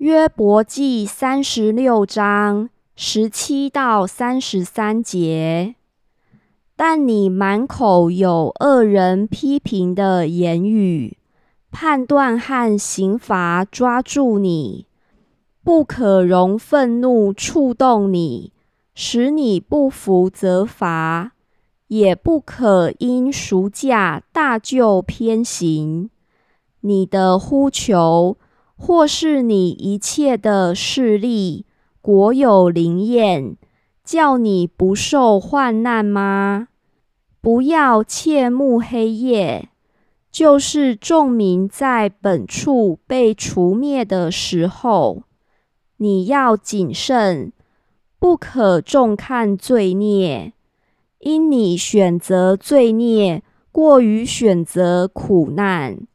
约伯记三十六章十七到三十三节。但你满口有恶人批评的言语，判断和刑罚抓住你，不可容愤怒触动你，使你不服责罚，也不可因赎价大就偏行。你的呼求。或是你一切的势力，国有灵验，叫你不受患难吗？不要切慕黑夜，就是众民在本处被除灭的时候，你要谨慎，不可重看罪孽，因你选择罪孽，过于选择苦难。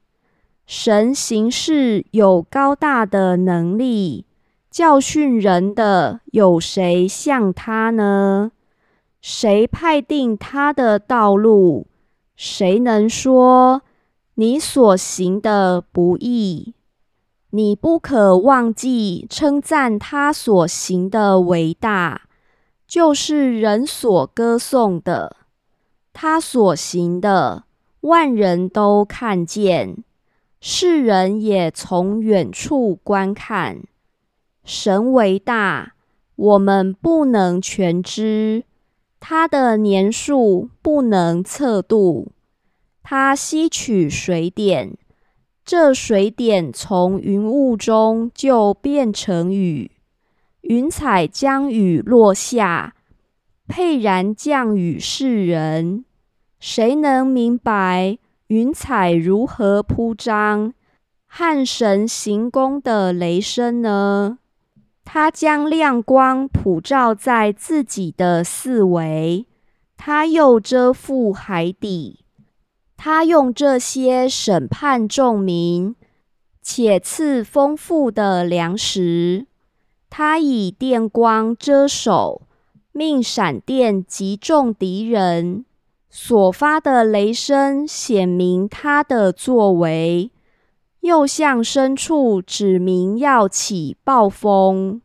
神行事有高大的能力，教训人的有谁像他呢？谁派定他的道路？谁能说你所行的不易？你不可忘记称赞他所行的伟大，就是人所歌颂的。他所行的，万人都看见。世人也从远处观看，神为大，我们不能全知；他的年数不能测度。他吸取水点，这水点从云雾中就变成雨，云彩将雨落下，沛然降雨世人。谁能明白？云彩如何铺张？汉神行宫的雷声呢？他将亮光普照在自己的四围，他又遮覆海底。他用这些审判众民，且赐丰富的粮食。他以电光遮手，命闪电击中敌人。所发的雷声显明他的作为，又向深处指明要起暴风。